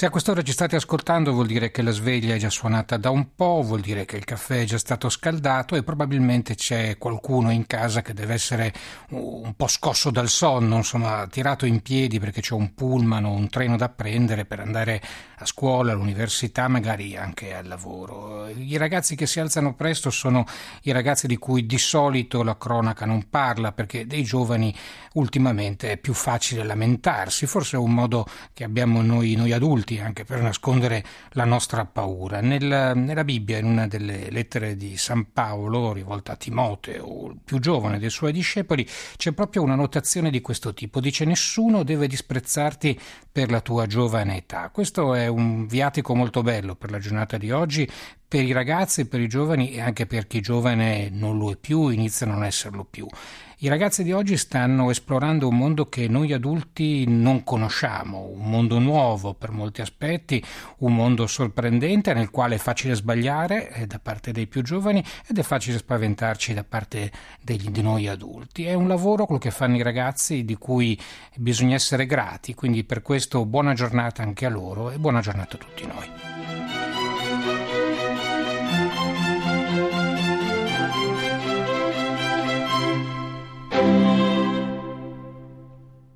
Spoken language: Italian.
Se a quest'ora ci state ascoltando vuol dire che la sveglia è già suonata da un po', vuol dire che il caffè è già stato scaldato e probabilmente c'è qualcuno in casa che deve essere un po' scosso dal sonno, insomma tirato in piedi perché c'è un pullman o un treno da prendere per andare a scuola, all'università, magari anche al lavoro. I ragazzi che si alzano presto sono i ragazzi di cui di solito la cronaca non parla perché dei giovani ultimamente è più facile lamentarsi, forse è un modo che abbiamo noi, noi adulti adulti anche per nascondere la nostra paura. Nel, nella Bibbia, in una delle lettere di San Paolo, rivolta a Timoteo, il più giovane dei suoi discepoli, c'è proprio una notazione di questo tipo. Dice nessuno deve disprezzarti per la tua giovane età. Questo è un viatico molto bello per la giornata di oggi, per i ragazzi, per i giovani e anche per chi giovane non lo è più, inizia a non esserlo più. I ragazzi di oggi stanno esplorando un mondo che noi adulti non conosciamo, un mondo nuovo per molti aspetti, un mondo sorprendente nel quale è facile sbagliare eh, da parte dei più giovani ed è facile spaventarci da parte degli, di noi adulti. È un lavoro quello che fanno i ragazzi di cui bisogna essere grati, quindi per questo buona giornata anche a loro e buona giornata a tutti noi.